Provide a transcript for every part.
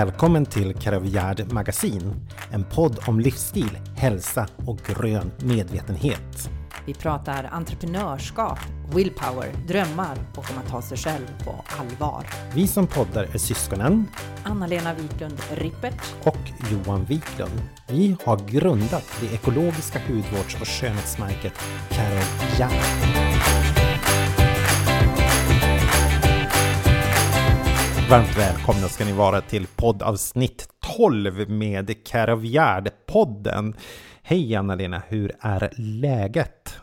Välkommen till Karavjärd Magasin, en podd om livsstil, hälsa och grön medvetenhet. Vi pratar entreprenörskap, willpower, drömmar och om att ta sig själv på allvar. Vi som poddar är syskonen Anna-Lena Wiklund Rippert och Johan Wiklund. Vi har grundat det ekologiska hudvårds och skönhetsmärket Karavjärd. Varmt välkomna ska ni vara till poddavsnitt 12 med Karavjärd-podden. Hej Anna-Lena, hur är läget?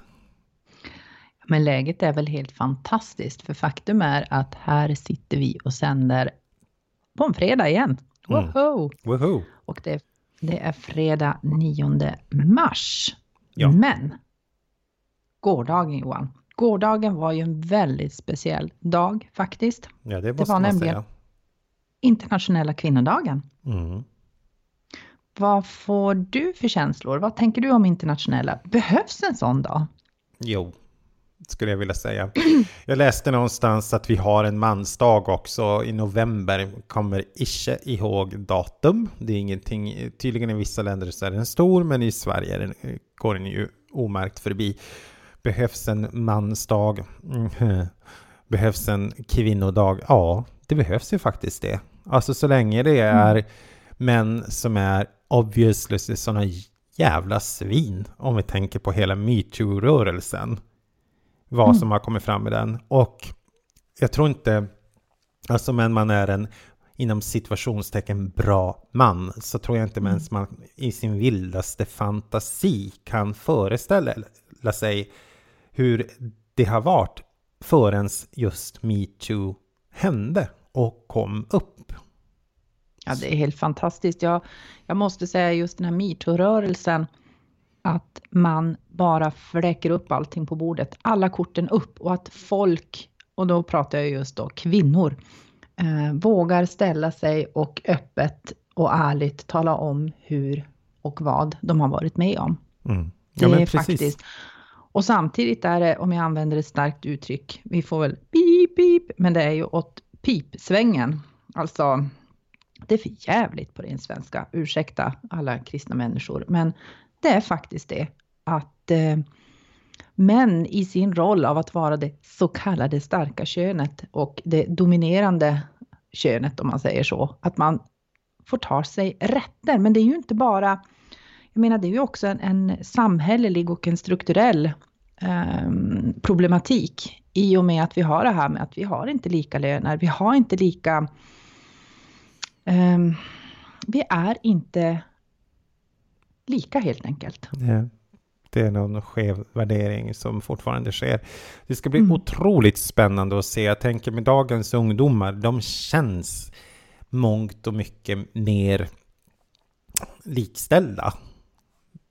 Men läget är väl helt fantastiskt, för faktum är att här sitter vi och sänder på en fredag igen. Mm. Woho! Woho! Och det, det är fredag 9 mars. Ja. Men gårdagen Johan, gårdagen var ju en väldigt speciell dag faktiskt. Ja, det måste var man nämligen- säga. Internationella kvinnodagen. Mm. Vad får du för känslor? Vad tänker du om internationella? Behövs en sån dag? Jo, skulle jag vilja säga. Jag läste någonstans att vi har en mansdag också i november. Kommer inte ihåg datum. Det är ingenting, tydligen i vissa länder så är den stor, men i Sverige går den ju omärkt förbi. Behövs en mansdag? Mhm. Behövs en kvinnodag? Ja, det behövs ju faktiskt det. Alltså så länge det är män som är obviously sådana jävla svin, om vi tänker på hela metoo-rörelsen. Vad som har kommit fram med den. Och jag tror inte, alltså men man är en inom situationstecken bra man, så tror jag inte ens man i sin vildaste fantasi kan föreställa sig hur det har varit förrän just metoo hände kom upp. Ja, det är helt fantastiskt. Jag, jag måste säga just den här metoo-rörelsen, att man bara fläcker upp allting på bordet, alla korten upp och att folk, och då pratar jag just då kvinnor, eh, vågar ställa sig och öppet och ärligt tala om hur och vad de har varit med om. Mm. Det är faktiskt. Och samtidigt är det, om jag använder ett starkt uttryck, vi får väl pip, pip, men det är ju åt pipsvängen. Alltså, det är för jävligt på ren svenska. Ursäkta alla kristna människor, men det är faktiskt det att eh, män i sin roll av att vara det så kallade starka könet och det dominerande könet om man säger så, att man får ta sig rätter. Men det är ju inte bara jag menar, det är ju också en, en samhällelig och en strukturell problematik i och med att vi har det här med att vi har inte lika löner, vi har inte lika... ehm, vi är inte lika helt enkelt. Det är någon skev värdering som fortfarande sker. Det ska bli Mm. otroligt spännande att se. Jag tänker med dagens ungdomar, de känns mångt och mycket mer likställda.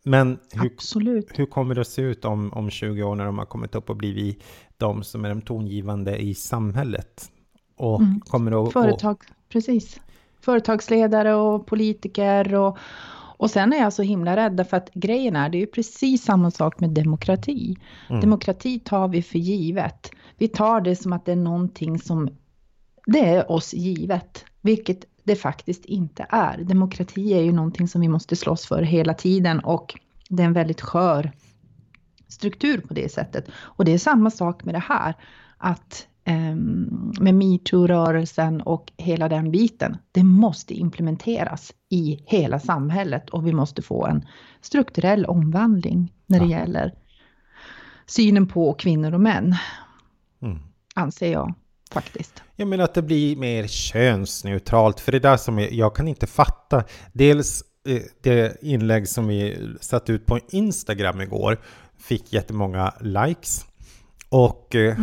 Men hur, Absolut. hur kommer det att se ut om, om 20 år när de har kommit upp och blivit de som är de tongivande i samhället? Och Mm. kommer att... Företag, precis. Företagsledare och politiker och, och sen är jag så himla rädda för att grejen är, det är ju precis samma sak med demokrati. Mm. Demokrati tar vi för givet. Vi tar det som att det är någonting som, det är oss givet, vilket det faktiskt inte är. Demokrati är ju någonting som vi måste slåss för hela tiden och det är en väldigt skör struktur på det sättet. Och det är samma sak med det här, att ehm, med metoo-rörelsen och hela den biten, det måste implementeras i hela samhället och vi måste få en strukturell omvandling när det Ja. gäller synen på kvinnor och män, Mm. anser jag faktiskt. Jag menar att det blir mer könsneutralt, för det är där som jag, jag kan inte fatta. Dels eh, det inlägg som vi satte ut på Instagram igår fick jättemånga likes. Och eh,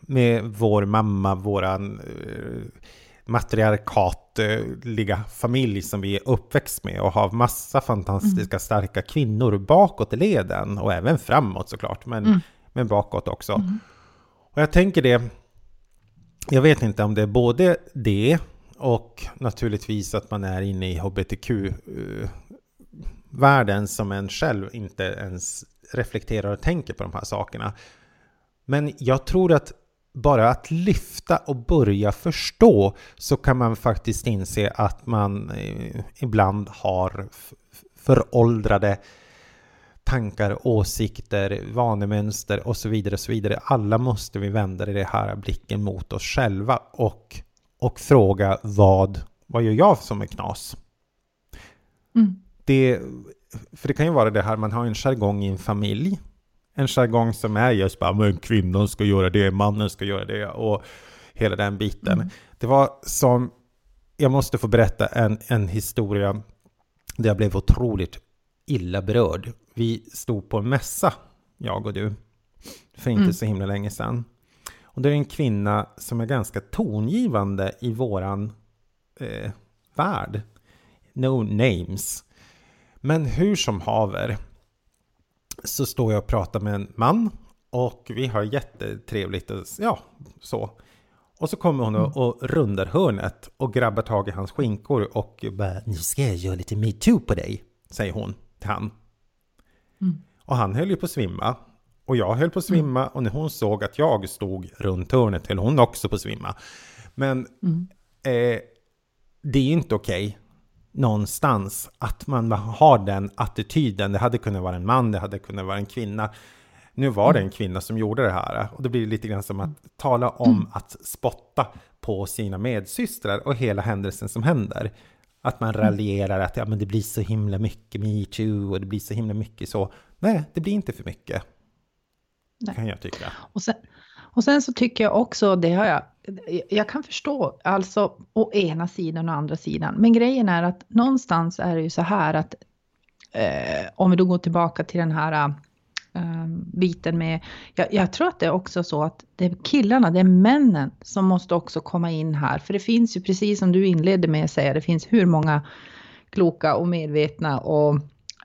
med vår mamma, våran eh, matriarkatliga familj som vi är uppväxt med och har massa fantastiska starka kvinnor bakåt i leden och även framåt såklart, men, men bakåt också. Och jag tänker det, jag vet inte om det är både det och naturligtvis att man är inne i hbtq-världen eh, som en själv inte ens reflekterar och tänker på de här sakerna. Men jag tror att bara att lyfta och börja förstå så kan man faktiskt inse att man eh, ibland har föråldrade tankar, åsikter, vanemönster och så vidare. Och så vidare. Alla måste vi vända det här blicken mot oss själva och, och fråga vad, vad gör jag som är knas? Mm. Det, för det kan ju vara det här, man har en jargong i en familj. En jargong som är just bara, men kvinnan ska göra det, mannen ska göra det och hela den biten. Mm. Det var som, jag måste få berätta en, en historia där jag blev otroligt illa berörd. Vi stod på en mässa, jag och du, för inte mm. så himla länge sedan. Och det är en kvinna som är ganska tongivande i våran eh, värld. No names. Men hur som haver så står jag och pratar med en man och vi har jättetrevligt och ja, så. Och så kommer hon och, och rundar hörnet och grabbar tag i hans skinkor och bara Nu ska jag göra lite metoo på dig, säger hon till han. Mm. Och han höll ju på att svimma. Och jag höll på att svimma mm. och när hon såg att jag stod runt hörnet höll hon också på att svimma. Men mm. eh, det är ju inte okej okay, någonstans att man har den attityden. Det hade kunnat vara en man, det hade kunnat vara en kvinna. Nu var det en kvinna som gjorde det här och då blir det lite grann som att tala om mm. att spotta på sina medsystrar och hela händelsen som händer. Att man raljerar att ja, men det blir så himla mycket metoo och det blir så himla mycket så. Nej, det blir inte för mycket. Nej. Kan jag tycka. Och sen, och sen så tycker jag också, det har jag, jag kan förstå, alltså å ena sidan och andra sidan. Men grejen är att någonstans är det ju så här att eh, om vi då går tillbaka till den här Ehm, biten med, jag, jag, tror att det är också så att det är killarna, det är männen som måste också komma in här. För det finns ju precis som du inledde med att säga, det finns hur många kloka och medvetna och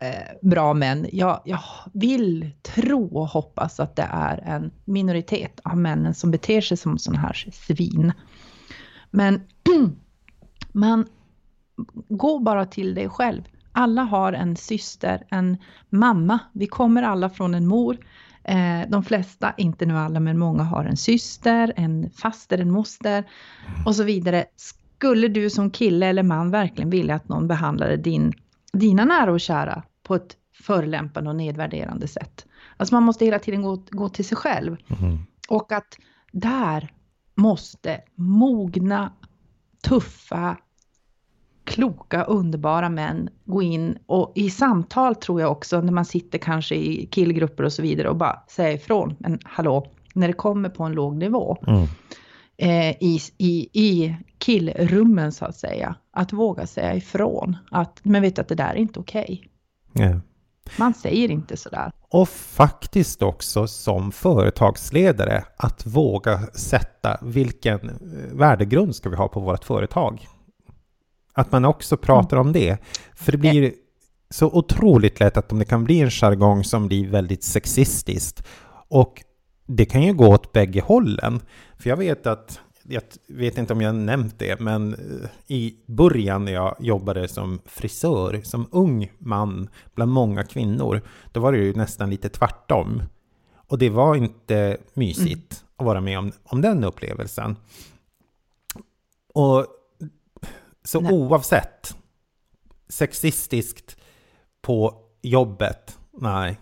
eh, bra män. Jag, jag vill tro och hoppas att det är en minoritet av männen som beter sig som sådana här svin. Men man gå bara till dig själv alla har en syster, en mamma. Vi kommer alla från en mor. Eh, de flesta, inte nu alla, men många har en syster, en faster, en moster och så vidare. Skulle du som kille eller man verkligen vilja att någon behandlade din, dina nära och kära på ett förolämpande och nedvärderande sätt? Alltså man måste hela tiden gå, gå till sig själv. Mm. Och att där måste mogna, tuffa, kloka, underbara män gå in och i samtal tror jag också när man sitter kanske i killgrupper och så vidare och bara säga ifrån. Men hallå, när det kommer på en låg nivå mm. eh, i, i, i killrummen så att säga, att våga säga ifrån. Att, men vet du att det där är inte okej. Okay. Yeah. Man säger inte sådär. Och faktiskt också som företagsledare att våga sätta vilken eh, värdegrund ska vi ha på vårt företag. Att man också pratar mm. om det. För det blir så otroligt lätt att om det kan bli en jargong som blir väldigt sexistiskt. Och det kan ju gå åt bägge hållen. För jag vet att, jag vet inte om jag nämnt det, men eh, i början när jag jobbade som frisör, som ung man bland många kvinnor, då var det ju nästan lite tvärtom. Och det var inte mysigt mm. att vara med om, om den upplevelsen. Och så Nej. oavsett, sexistiskt på jobbet, nej.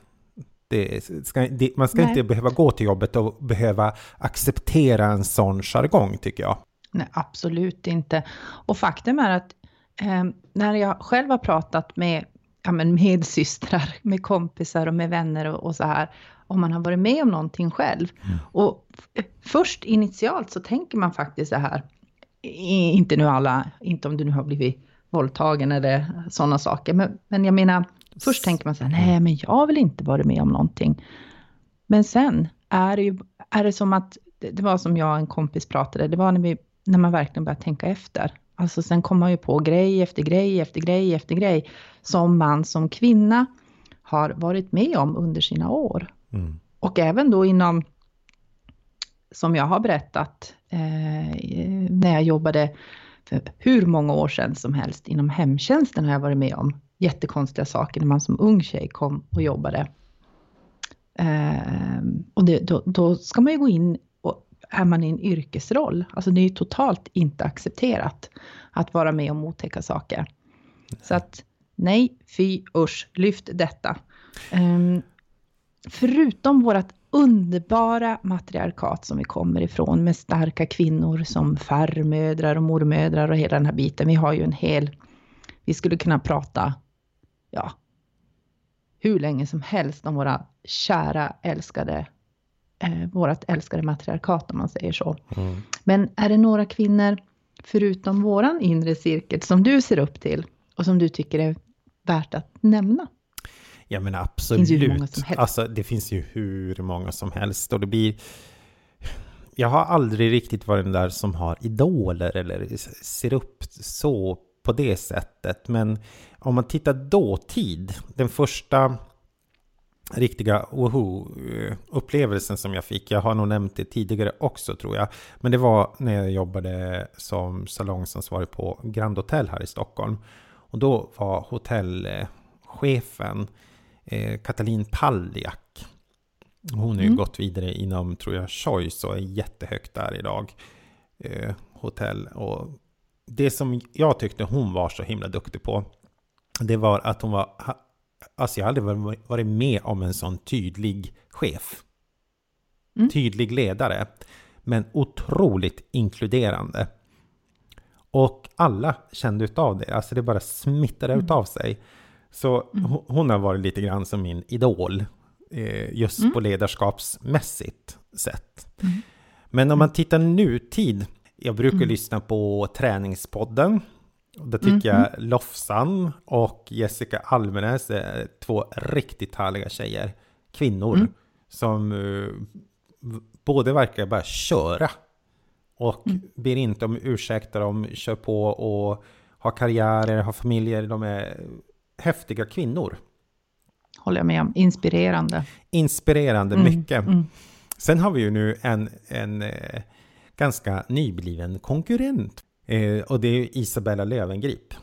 Det ska, det, man ska nej. inte behöva gå till jobbet och behöva acceptera en sån jargong, tycker jag. Nej, absolut inte. Och faktum är att eh, när jag själv har pratat med ja, men med systrar, med kompisar och med vänner och, och så här, om man har varit med om någonting själv. Mm. Och först initialt så tänker man faktiskt så här, inte nu alla, inte om du nu har blivit våldtagen eller sådana saker. Men, men jag menar, först tänker man så här, nej men jag vill inte vara med om någonting. Men sen är det ju, är det som att, det var som jag och en kompis pratade, det var när, vi, när man verkligen började tänka efter. Alltså sen kommer man ju på grej efter grej efter grej efter grej som man som kvinna har varit med om under sina år. Mm. Och även då inom som jag har berättat Eh, när jag jobbade för hur många år sedan som helst inom hemtjänsten har jag varit med om jättekonstiga saker när man som ung tjej kom och jobbade. Eh, och det, då, då, ska man ju gå in och är man i en yrkesroll. Alltså det är ju totalt inte accepterat att vara med om otäcka saker. Så att nej, fy usch, lyft detta. Um, förutom vårt underbara matriarkat som vi kommer ifrån med starka kvinnor som farmödrar och mormödrar och hela den här biten. Vi har ju en hel, vi skulle kunna prata, ja, hur länge som helst om våra kära älskade, eh, vårat älskade matriarkat om man säger så. Mm. Men är det några kvinnor förutom våran inre cirkel som du ser upp till och som du tycker är värt att nämna? Ja men absolut. Det finns ju Alltså det finns ju hur många som helst och det blir... Jag har aldrig riktigt varit den där som har idoler eller ser upp så på det sättet. Men om man tittar dåtid, den första riktiga woho-upplevelsen som jag fick. Jag har nog nämnt det tidigare också tror jag. Men det var när jag jobbade som salongsansvarig på Grand Hotel här i Stockholm. Och då var hotellchefen eh, Katalin Paljak. Hon har ju mm. gått vidare inom, tror jag, Choice och är jättehögt där idag. Eh, hotell. Och det som jag tyckte hon var så himla duktig på, det var att hon var... Alltså jag hade aldrig varit med om en sån tydlig chef. Mm. Tydlig ledare. Men otroligt inkluderande. Och alla kände utav det. Alltså det bara smittade mm. utav sig. Så mm. hon har varit lite grann som min idol. Eh, just mm. på ledarskapsmässigt sätt. Mm. Men om man tittar nutid. Jag brukar mm. lyssna på Träningspodden. Då tycker jag mm-hmm. Lofsan och Jessica Almenäs är två riktigt härliga tjejer. Kvinnor. Mm. Som uh, både verkar bara köra. Och mm. ber inte om ursäkter, de kör på och har karriärer, har familjer. De är häftiga kvinnor. Håller jag med om. Inspirerande. Inspirerande, mm. mycket. Mm. Sen har vi ju nu en, en eh, ganska nybliven konkurrent. Eh, och det är Isabella Lövengrip.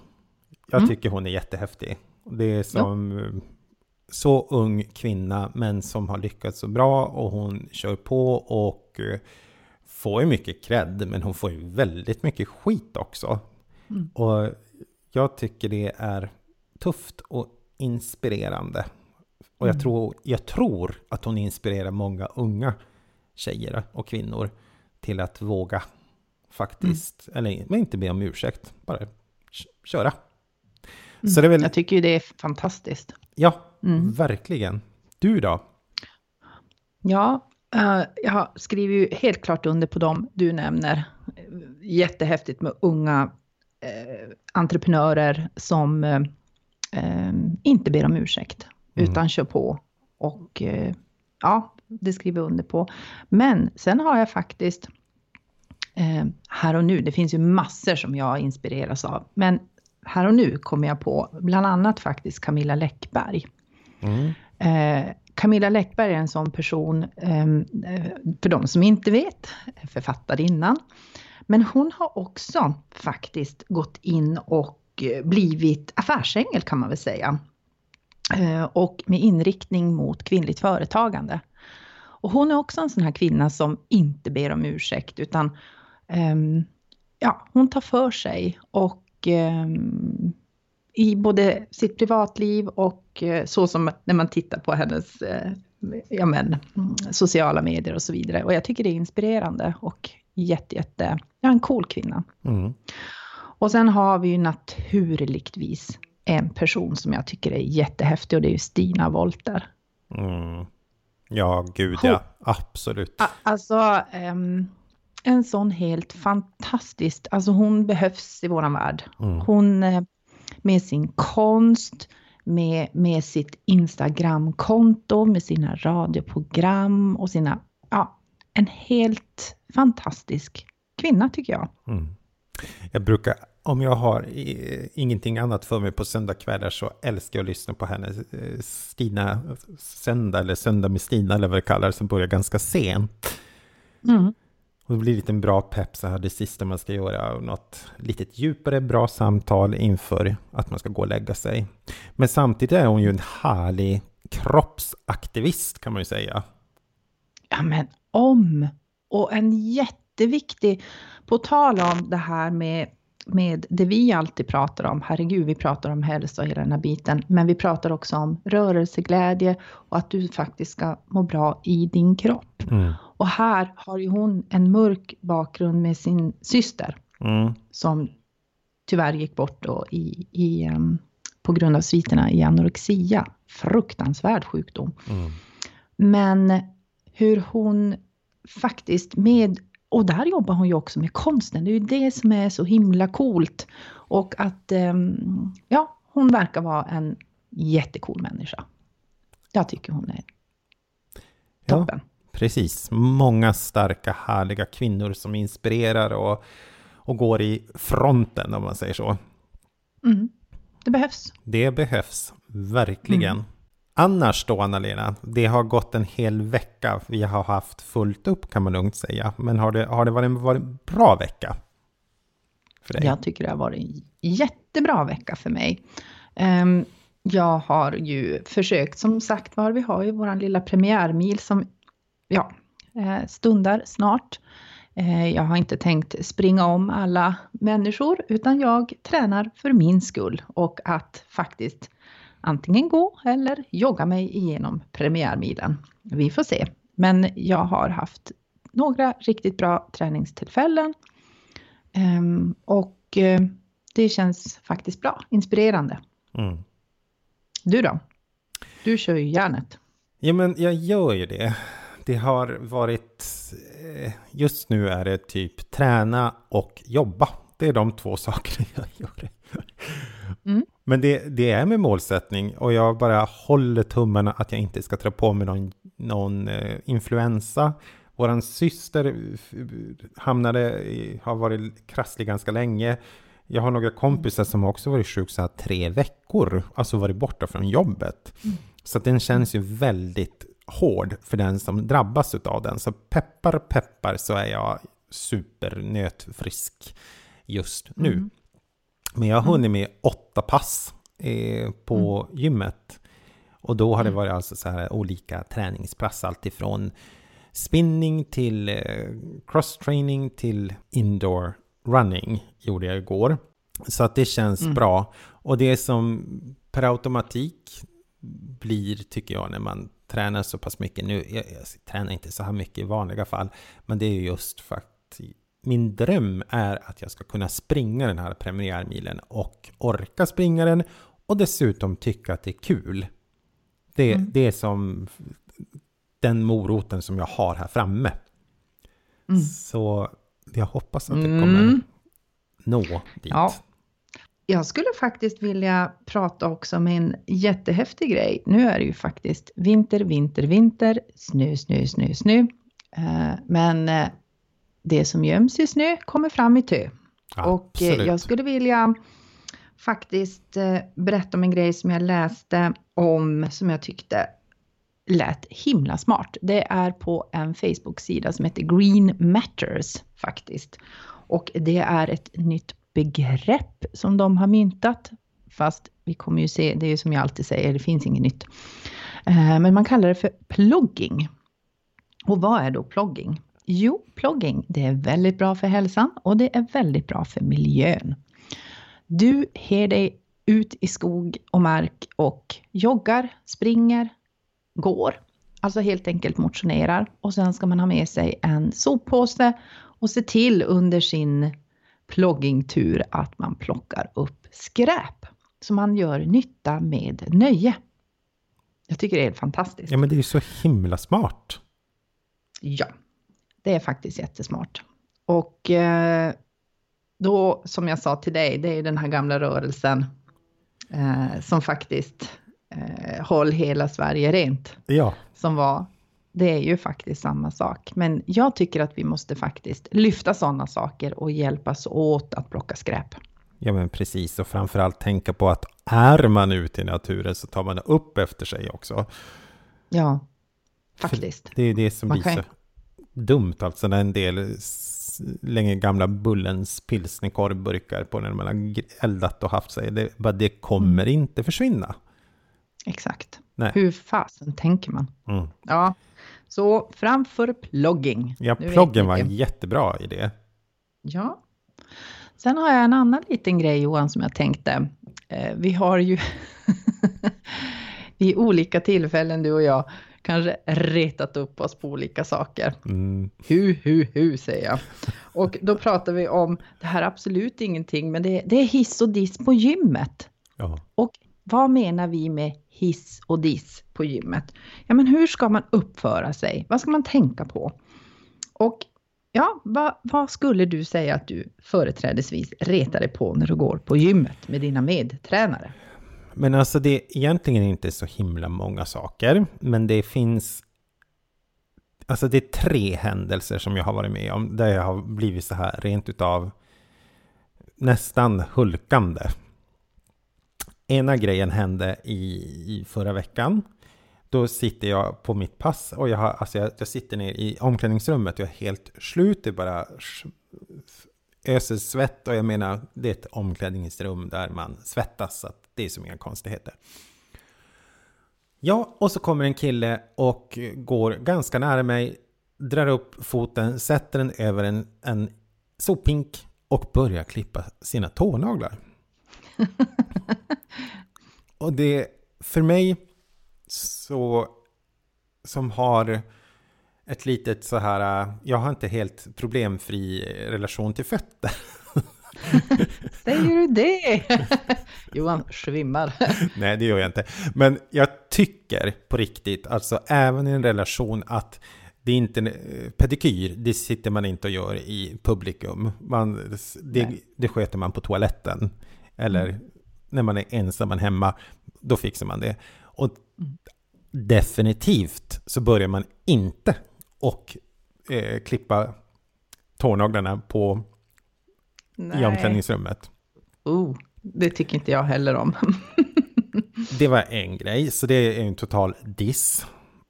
Jag mm. tycker hon är jättehäftig. Det är som ja. så ung kvinna, men som har lyckats så bra och hon kör på och eh, får ju mycket cred, men hon får ju väldigt mycket skit också. Mm. Och jag tycker det är tufft och inspirerande. Och jag, mm. tror, jag tror att hon inspirerar många unga tjejer och kvinnor till att våga faktiskt, mm. eller men inte be om ursäkt, bara köra. Mm. Så det är väl... Jag tycker ju det är fantastiskt. Ja, mm. verkligen. Du då? Ja, uh, jag skriver ju helt klart under på dem du nämner. Jättehäftigt med unga uh, entreprenörer som uh, eh, inte ber om ursäkt, mm. utan kör på. Och eh, ja, det skriver jag under på. Men sen har jag faktiskt eh, här och nu, det finns ju massor som jag inspireras av, men här och nu kommer jag på bland annat faktiskt Camilla Läckberg. Mm. Eh, Camilla Läckberg är en sån person, ehm, eh, för de som inte vet, författarinnan. Men hon har också faktiskt gått in och Eh, blivit affärsängel kan man väl säga. Eh, och med inriktning mot kvinnligt företagande. Och hon är också en sån här kvinna som inte ber om ursäkt utan um, ja, hon tar för sig och um, i både sitt privatliv och uh, så som när man tittar på hennes uh, ja, men, mm, sociala medier och så vidare. Och jag tycker det är inspirerande och jätte, jätte, ja, en cool kvinna. Mm. Och sen har vi ju naturligtvis en person som jag tycker är jättehäftig och det är ju Stina Wolter. Mm. Ja, gud ja, absolut. Alltså, um, en sån helt fantastiskt, alltså hon behövs i våran värld. Mm. Hon eh, med sin konst, med, med sitt Instagramkonto, med sina radioprogram och sina, ja, en helt fantastisk kvinna tycker jag. Mm. Jag brukar, om jag har ingenting annat för mig på söndagkvällar så älskar jag att lyssna på henne. Eh, Stina Söndag, eller Söndag med Stina, eller vad det kallar som börjar ganska sent. Mm. Och det blir lite en bra pepp så här det sista man ska göra. Något lite djupare bra samtal inför att man ska gå och lägga sig. Men samtidigt är hon ju en härlig kroppsaktivist kan man ju säga. Ja men om Och en jätteviktig, på tal om det här med, med det vi alltid pratar om, herregud vi pratar om hälsa och hela den här biten, men vi pratar också om rörelseglädje och att du faktiskt ska må bra i din kropp. Mm. Och här har ju hon en mörk bakgrund med sin syster Mm. som tyvärr gick bort då i, i, em, på grund av sviterna i anorexia. Fruktansvärd sjukdom. Mm. Men hur hon faktiskt med, och där jobbar hon ju också med konsten, det är ju det som är så himla coolt. Och att, em, ja, hon verkar vara en jättecool människa. Jag tycker hon är Ja, toppen. precis. Många starka, härliga kvinnor som inspirerar och, och går i fronten, om man säger så. Mm. Det behövs. Det behövs verkligen. Mm. Annars då, Anna-Lena, det har gått en hel vecka. Vi har haft fullt upp kan man lugnt säga. Men har det, har det varit en varit en bra vecka? För dig? Jag tycker det har varit en jättebra vecka för mig. Um, jag har ju försökt, som sagt var, vi har ju vår lilla premiärmil som ja, eh, stundar snart. Eh, jag har inte tänkt springa om alla människor, utan jag tränar för min skull och att faktiskt antingen gå eller jogga mig igenom premiärmilen. Vi får se. Men jag har haft några riktigt bra träningstillfällen Ehm, och eh, det känns faktiskt bra, inspirerande. Mm. Du då? Du kör ju järnet. Ja, men jag gör ju det. Det har varit... eh, Just nu är det typ träna och jobba. Det är de två sakerna jag gör. Mm. Men det, det är med målsättning och jag bara håller tummarna att jag inte ska dra på mig någon, någon eh, influensa. Våran syster f- hamnade, i- har varit krasslig ganska länge. Jag har några kompisar som också varit sjuk så här tre veckor, alltså varit borta från jobbet. Så att den känns ju väldigt hård för den som drabbas av den. Så peppar peppar så är jag supernötfrisk just nu. Mm. Men jag har hunnit med åtta pass eh, på gymmet. Och då har det varit alltså så här olika träningspass, alltifrån spinning till eh, cross-training till indoor running gjorde jag igår. Så att det känns Mm. bra. Och det som per automatik blir, tycker jag, när man tränar så pass mycket. Nu, jag, jag tränar inte så här mycket i vanliga fall, men det är ju just för att min dröm är att jag ska kunna springa den här premiärmilen och orka springa den och dessutom tycka att det är kul. Det, Mm. det är som den moroten som jag har här framme. Mm. Så jag hoppas att det Mm. kommer nå dit. Ja. Jag skulle faktiskt vilja prata också om en jättehäftig grej. Nu är det ju faktiskt vinter, vinter, vinter, snö, snö, snö, snö. Eh, Men eh, det som göms i snö kommer fram i tö. Och eh, Absolut. jag skulle vilja faktiskt eh, berätta om en grej som jag läste om som jag tyckte lät himla smart. Det är på en Facebook-sida som heter Green Matters faktiskt. Och det är ett nytt begrepp som de har myntat. Fast vi kommer ju se, det är ju som jag alltid säger, det finns inget nytt. Eh, Men man kallar det för plugging. Och vad är då plugging? Jo, plugging, det är väldigt bra för hälsan och det är väldigt bra för miljön. Du ger dig ut i skog och mark och joggar, springer, går. Alltså helt enkelt motionerar. Och sen ska man ha med sig en soppåse och se till under sin ploggingtur att man plockar upp skräp. Så man gör nytta med nöje. Jag tycker det är fantastiskt. Ja, men det är ju så himla smart. Ja, det är faktiskt jättesmart. Och eh, då, som jag sa till dig, det är den här gamla rörelsen eh, som faktiskt eh, håll hela Sverige rent, Ja, som var, det är ju faktiskt samma sak. Men jag tycker att vi måste faktiskt lyfta sådana saker och hjälpas åt att plocka skräp. ja men precis. Och framförallt tänka på att är man ute i naturen så tar man upp efter sig också. Ja, faktiskt. Det är det som Man blir kan- dumt, alltså när en del länger gamla Bullens pilsnerkorvburkar på när man har eldat och haft sig. Det, bara det kommer Mm. inte försvinna. Exakt. Nej. Hur fasen tänker man? Mm. Ja, så framför plogging. Ja, Nu ni var en jättebra idé. Ja. Sen har jag en annan liten grej Johan som jag tänkte. Eh, vi har ju vid olika tillfällen du och jag kanske retat upp oss på olika saker. Mm. Hu, hu, hu säger jag. Och då pratar vi om, det här är absolut ingenting, men det, det är hiss och diss på gymmet. Ja. Och vad menar vi med hiss och diss på gymmet? Ja, men hur ska man uppföra sig? Vad ska man tänka på? Och ja, vad, vad skulle du säga att du företrädesvis retar dig på när du går på gymmet med dina medtränare? Men alltså det är egentligen inte så himla många saker. Men det finns... Alltså det är tre händelser som jag har varit med om. Där jag har blivit så här rent utav nästan hulkande. Ena grejen hände i, i förra veckan. Då sitter jag på mitt pass och jag, har, alltså jag, jag sitter ner i omklädningsrummet och jag är helt slut. Det bara öser svett och jag menar det är ett omklädningsrum där man svettas. Så att det är som inga konstigheter. Ja, och så kommer en kille och går ganska nära mig, drar upp foten, sätter den över en, en sopink och börjar klippa sina tånaglar. och det för mig så som har ett litet så här, jag har inte helt problemfri relation till fötter. Säger du det? Johan svimmar. Nej, det gör jag inte. Men jag tycker på riktigt, alltså även i en relation att det är inte en pedikyr, det sitter man inte och gör i publikum. Man, det, Nej. det sköter man på toaletten. Eller när man är ensam hemma, då fixar man det. Och definitivt så börjar man inte och eh, klippa tånaglarna på i omklädningsrummet. Oh, det tycker inte jag heller om. Det var en grej, så det är en total diss.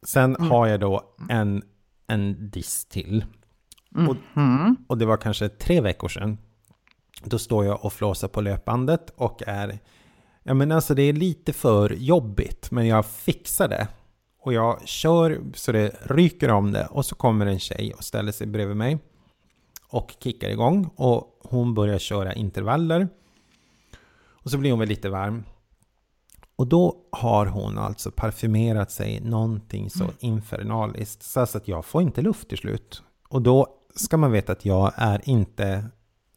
Sen har jag då en, en diss till. Och, Mm. och det var kanske tre veckor sedan. Då står jag och flåsar på löpbandet och är... Ja men alltså det är lite för jobbigt, men jag fixar det. Och jag kör så det ryker om det och så kommer en tjej och ställer sig bredvid mig. Och kickar igång och hon börjar köra intervaller. Och så blir hon väl lite varm. Och då har hon alltså parfymerat sig någonting så infernaliskt så att jag får inte luft till slut. Och då ska man veta att jag är inte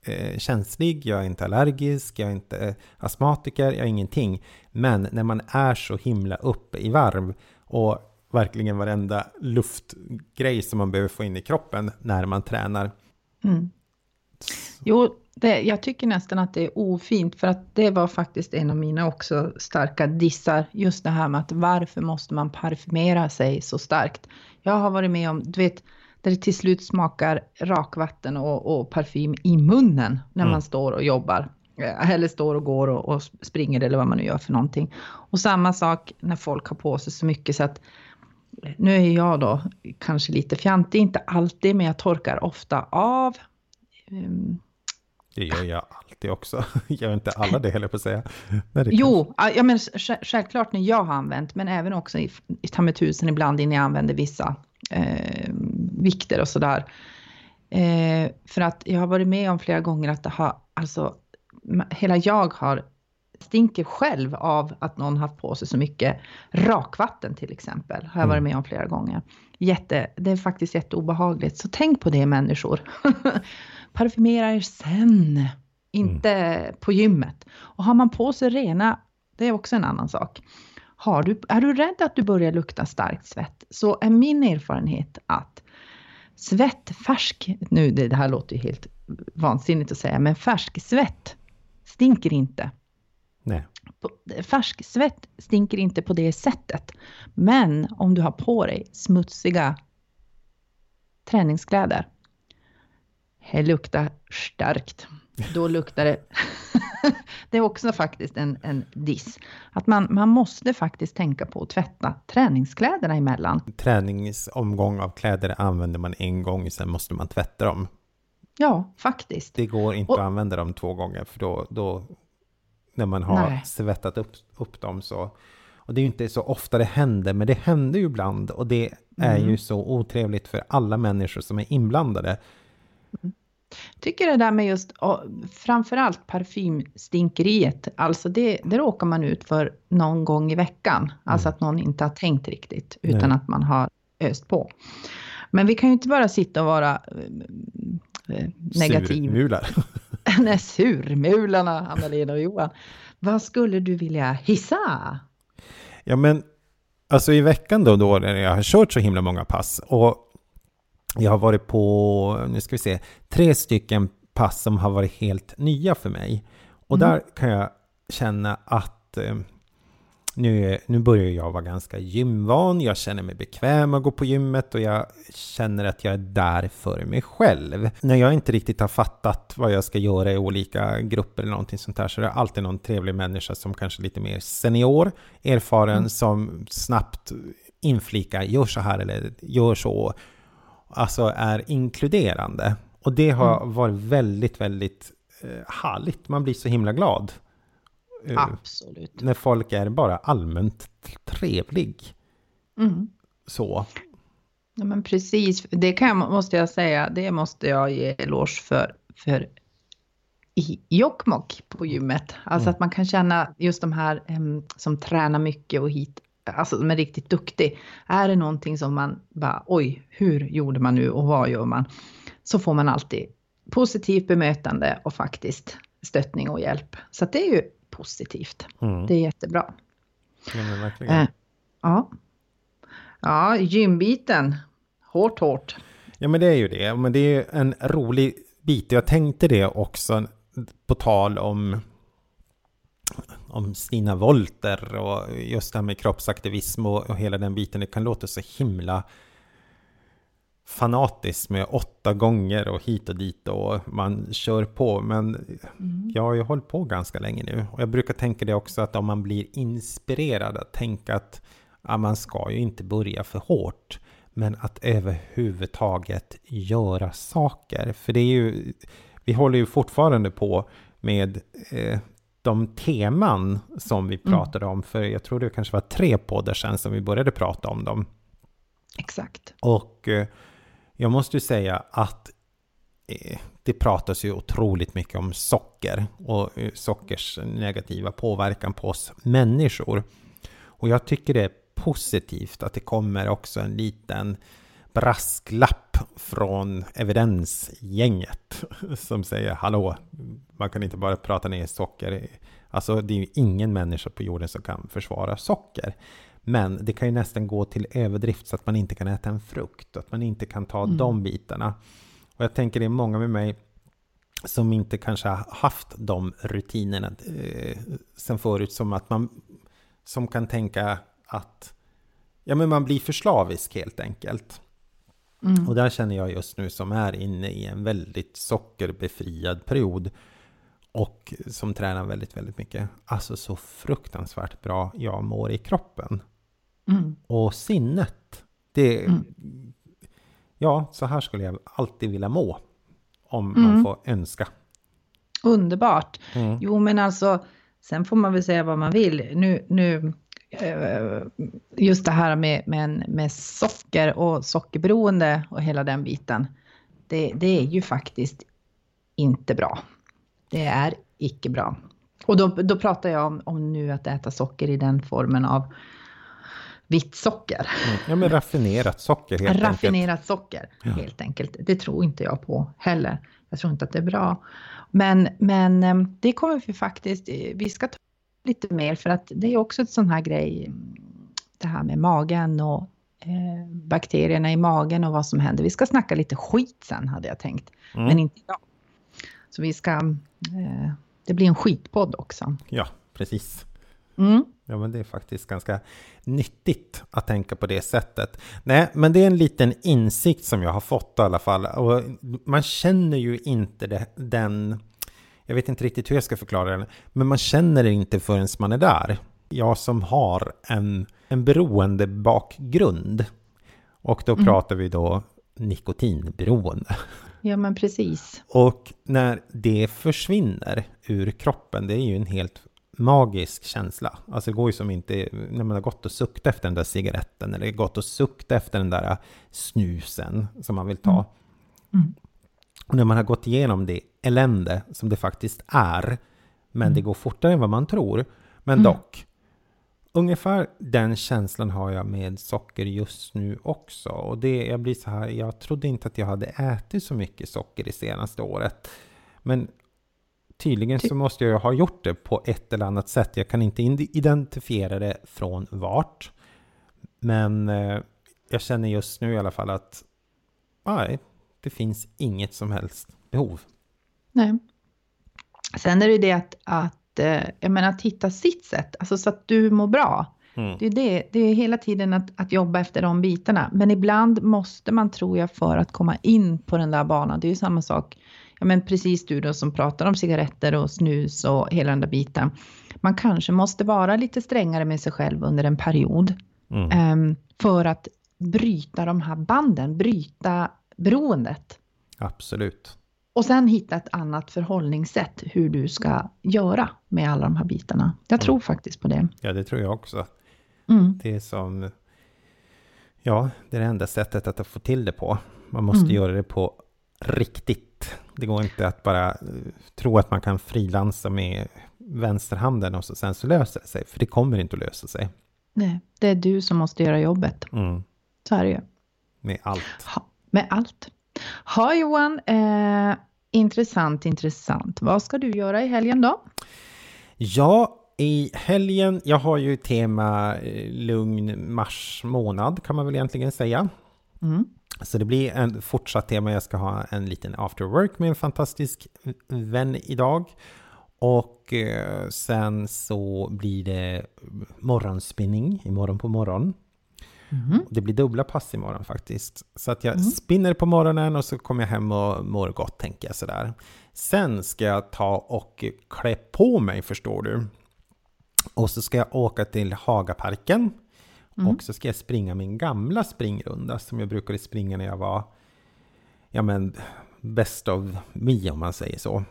eh, känslig, jag är inte allergisk, jag är inte astmatiker, jag är ingenting. Men när man är så himla uppe i varv och verkligen varenda luftgrej som man behöver få in i kroppen när man tränar. Mm. Jo, det, jag tycker nästan att det är ofint för att det var faktiskt en av mina också starka dissar. Just det här med att varför måste man parfymera sig så starkt? Jag har varit med om, du vet, där det till slut smakar rakvatten och, och parfym i munnen när Mm. man står och jobbar. Eh, Eller står och går och, och springer eller vad man nu gör för någonting. Och samma sak när folk har på sig så mycket så att nu är jag då kanske lite fjantig, inte alltid, men jag torkar ofta av. Ehm, Det gör jag alltid också. Gör inte alla det heller på att säga. Nej, Jo, ja, ja, men självklart när jag har använt, men även också i, i ta mig tusen ibland innan jag använder vissa eh, vikter och sådär. Eh, för att jag har varit med om flera gånger att det har, alltså, hela jag har stinker själv av att någon haft på sig så mycket rakvatten till exempel. Har jag varit med om flera gånger. Jätte, det är faktiskt jätteobehagligt. Så tänk på det människor. Parfymera er sen. Inte på gymmet. Och har man på sig rena, det är också en annan sak. Har du, är du rädd att du börjar lukta starkt svett så är min erfarenhet att svett, färsk, nu det, här låter ju helt vansinnigt att säga, men färsk svett stinker inte. Nej. Färsk svett stinker inte på det sättet. Men om du har på dig smutsiga träningskläder. Det luktar starkt. Då luktar det... det är också faktiskt en, en diss. Att man, man måste faktiskt tänka på att tvätta träningskläderna emellan. Träningsomgång av kläder använder man en gång, sen måste man tvätta dem. Ja, faktiskt. Det går inte Och- att använda dem två gånger, för då, då när man har Nej. svettat upp, upp dem så... Och det är ju inte så ofta det händer, men det händer ju ibland. Och det är Mm. ju så otrevligt för alla människor som är inblandade. Tycker det där med just framförallt parfymstinkeriet, alltså det, det råkar man ut för någon gång i veckan. Alltså Mm. att någon inte har tänkt riktigt utan Nej. att man har öst på. Men vi kan ju inte bara sitta och vara eh, eh, negativ. Surmular. Nej, surmularna, Anna-Lena och Johan. Vad skulle du vilja hissa? Ja, men alltså i veckan då, då när jag har kört så himla många pass och jag har varit på, nu ska vi se, tre stycken pass som har varit helt nya för mig. Och Mm. där kan jag känna att eh, nu, nu börjar jag vara ganska gymvan, jag känner mig bekväm att gå på gymmet och jag känner att jag är där för mig själv. När jag inte riktigt har fattat vad jag ska göra i olika grupper eller någonting sånt där så är det alltid någon trevlig människa som kanske är lite mer senior, erfaren, som snabbt inflikar, gör så här eller gör så. Alltså är inkluderande. Och det har varit väldigt, väldigt eh, härligt. Man blir så himla glad. Eh, Absolut. när folk är bara allmänt trevlig. Mm. Så. Ja, men precis, det kan, måste jag säga, det måste jag ge eloge för, för i Jokkmokk på gymmet. Alltså Mm. att man kan känna just de här em, som tränar mycket och hit, alltså de är riktigt duktig. Är det någonting som man bara, oj, hur gjorde man nu och vad gör man? Så får man alltid positivt bemötande och faktiskt stöttning och hjälp. Så det är ju positivt. Mm. Det är jättebra. Ja. Eh, ja. Ja, gymbiten. Hårt, hårt. Ja, men det är ju det. Men det är en rolig bit. Jag tänkte det också på tal om om Stina Wolter och just det här med kroppsaktivism och, och hela den biten. Det kan låta så himla fanatiskt med åtta gånger och hit och dit och man kör på. Men jag har ju hållit på ganska länge nu och jag brukar tänka det också att om man blir inspirerad att tänka att ja, man ska ju inte börja för hårt. Men att överhuvudtaget göra saker. För det är ju, vi håller ju fortfarande på med eh, de teman som vi pratade om. För jag tror det kanske var tre poddar sedan som vi började prata om dem. Exakt. Och eh, jag måste ju säga att eh, det pratas ju otroligt mycket om socker och eh, sockers negativa påverkan på oss människor. Och jag tycker det är positivt att det kommer också en liten brasklapp från evidensgänget som säger hallå, man kan inte bara prata ner socker. Alltså det är ju ingen människa på jorden som kan försvara socker. Men det kan ju nästan gå till överdrift så att man inte kan äta en frukt, att man inte kan ta de bitarna. Och jag tänker det är många med mig som inte kanske har haft de rutinerna eh, sen förut, som att man som kan tänka att ja, men man blir för slavisk helt enkelt. Mm. Och där känner jag just nu som är inne i en väldigt sockerbefriad period och som tränar väldigt, väldigt mycket. Alltså så fruktansvärt bra jag mår i kroppen. Mm. Och sinnet. Det, Mm. Ja, så här skulle jag alltid vilja må. Om Mm. man får önska. Underbart. Mm. Jo, men alltså, sen får man väl säga vad man vill. Nu, nu just det här med, med, med socker och sockerberoende och hela den biten. Det, det är ju faktiskt inte bra. Det är icke bra. Och då, då pratar jag om, om nu att äta socker i den formen av vitt socker. Mm. Ja, men raffinerat socker helt enkelt. Raffinerat socker, Ja. helt enkelt. Det tror inte jag på heller. Jag tror inte att det är bra. Men, men eh, det kommer vi faktiskt, eh, vi ska ta lite mer för att det är också ett sån här grej, det här med magen och eh, bakterierna i magen och vad som händer. Vi ska snacka lite skit sen hade jag tänkt, Mm. men inte idag. Så vi ska, eh, det blir en skitpodd också. Ja, precis. Mm. Ja, men det är faktiskt ganska nyttigt att tänka på det sättet. Nej, men det är en liten insikt som jag har fått i alla fall. Och man känner ju inte det, den... Jag vet inte riktigt hur jag ska förklara det, men man känner det inte förrän man är där. Jag som har en, en beroende bakgrund. Och då pratar vi då nikotinberoende. Ja, men precis. Och när det försvinner ur kroppen, det är ju en helt magisk känsla. Alltså det går ju som inte, när man har gått och suktat efter den där cigaretten eller gått och suktat efter den där snusen som man vill ta. Mm. Och när man har gått igenom det elände som det faktiskt är, men Mm. det går fortare än vad man tror. Men Mm. dock, ungefär den känslan har jag med socker just nu också. Och det, jag blir så här, jag trodde inte att jag hade ätit så mycket socker det senaste året. Men tydligen Ty- så måste jag ha gjort det på ett eller annat sätt. Jag kan inte identifiera det från vart. Men eh, jag känner just nu i alla fall att nej, det finns inget som helst behov. Nej. Sen är det ju det att, att eh, jag menar, att hitta sitt sätt, alltså så att du mår bra. Mm. Det är, det, det är hela tiden att, att jobba efter de bitarna. Men ibland måste man, tror jag, för att komma in på den där banan. Det är ju samma sak. Ja, men precis du då som pratar om cigaretter och snus och hela den där biten. Man kanske måste vara lite strängare med sig själv under en period. Mm. ehm, för att bryta de här banden, bryta beroendet. Absolut. Och sen hitta ett annat förhållningssätt hur du ska göra med alla de här bitarna. Jag tror faktiskt på det. Ja, det tror jag också. Mm. Det är som... Ja, det är det enda sättet att få till det på. Man måste Mm. göra det på riktigt. Det går inte att bara eh, tro att man kan frilansa med vänsterhanden och så, sen så löser det sig. För det kommer inte att lösa sig. Nej, det är du som måste göra jobbet. Mm. Så är det ju. Med allt. Ha, med allt. Ha Johan, eh, intressant, intressant. Vad ska du göra i helgen då? Ja, i helgen, jag har ju tema eh, lugn mars månad kan man väl egentligen säga. Mm. Så det blir en fortsatt tema. Jag ska ha en liten after work med en fantastisk vän idag. Och eh, sen så blir det morgonspinning imorgon på morgon. Mhm. Det blir dubbla pass imorgon faktiskt. Så att jag Mm. spinner på morgonen och så kommer jag hem och mår gott tänker jag sådär. Sen ska jag ta och klä på mig förstår du. Och så ska jag åka till Hagaparken. Mm. Och så ska jag springa min gamla springrunda som jag brukade springa när jag var ja men best of me om man säger så.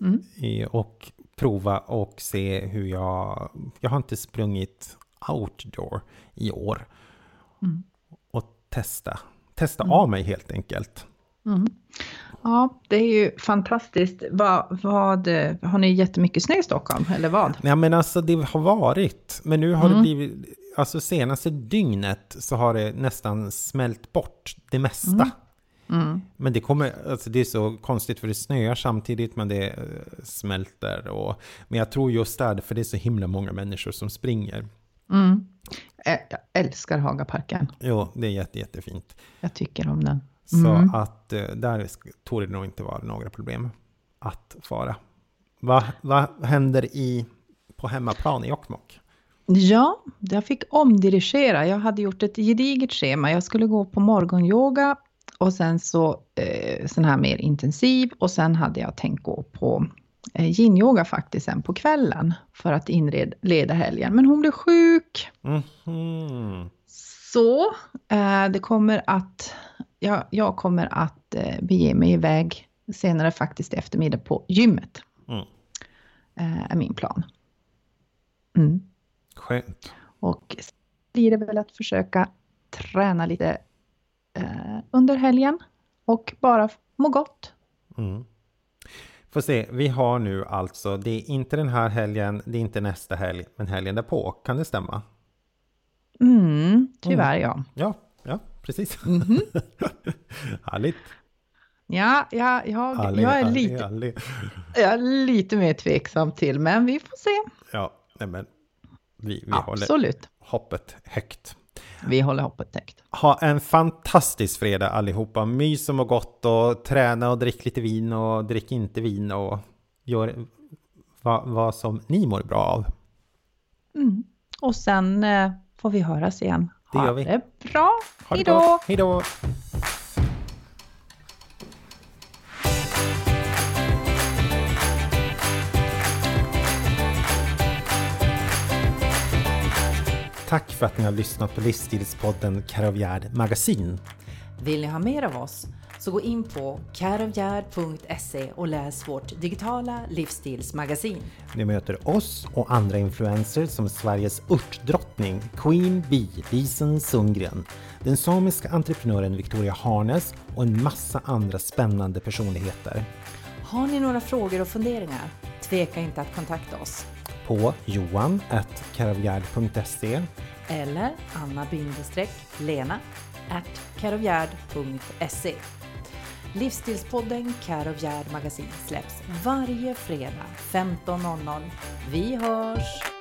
Mm. Och prova och se hur jag... Jag har inte sprungit outdoor i år. Mm. Och testa. Testa Mm. av mig helt enkelt. Mm. Ja, det är ju fantastiskt. Vad, vad, har ni jättemycket snö i Stockholm, eller vad? Ja men alltså det har varit. Men nu har det Mm. blivit... Alltså senaste dygnet så har det nästan smält bort det mesta. Mm. Mm. Men det kommer, alltså det är så konstigt för det snöar samtidigt men det eh, smälter och Men jag tror just där, för det är så himla många människor som springer. Mm. Jag älskar Hagaparken. Jo, det är jätte, jättefint. Jag tycker om den. Så Mm. att eh, där torde det nog inte vara några problem att fara. Vad vad händer i, på hemmaplan i Jokkmokk? Ja, jag fick omdirigera. Jag hade gjort ett gediget schema. Jag skulle gå på morgonyoga och sen så eh, sån här mer intensiv och sen hade jag tänkt gå på eh, yin-yoga faktiskt sen på kvällen för att inleda helgen. Men hon blev sjuk Mhm. så eh, det kommer att, ja, jag kommer att eh, bege mig iväg senare faktiskt i eftermiddag på gymmet. Mm. Är min plan. Mm. Skönt. Och blir det väl att försöka träna lite eh, under helgen och bara må gott. Mm. Får se, vi har nu alltså, det är inte den här helgen, det är inte nästa helg, men helgen därpå. Kan det stämma? Mm, tyvärr ja. Ja, ja, precis. Mhm. Härligt. Ja, ja jag, Härligt, jag, är härligt, lite, härligt. jag är lite mer tveksam till, men vi får se. Ja, nej men vi, vi håller Absolut. hoppet högt. Vi håller hoppet högt. Ha en fantastisk fredag allihopa. Mys och må gott och träna och drick lite vin och drick inte vin och gör vad, vad som ni mår bra av. Mm. Och sen eh, får vi höras igen. Det Ha gör vi. det bra. Det Hej då! Tack för att ni har lyssnat på livsstilspodden Karavjärd Magasin. Vill ni ha mer av oss? Så gå in på careofgerd.se och läs vårt digitala livsstilsmagasin. Ni möter oss och andra influencers som Sveriges örtdrottning Queen Bee Lisen Sundgren, den samiska entreprenören Victoria Harnes och en massa andra spännande personligheter. Har ni några frågor och funderingar? Tveka inte att kontakta oss. På johan.careofgerd.se Eller anna-lena Livsstilspodden Care Magasin släpps varje fredag 15.00. Vi hörs!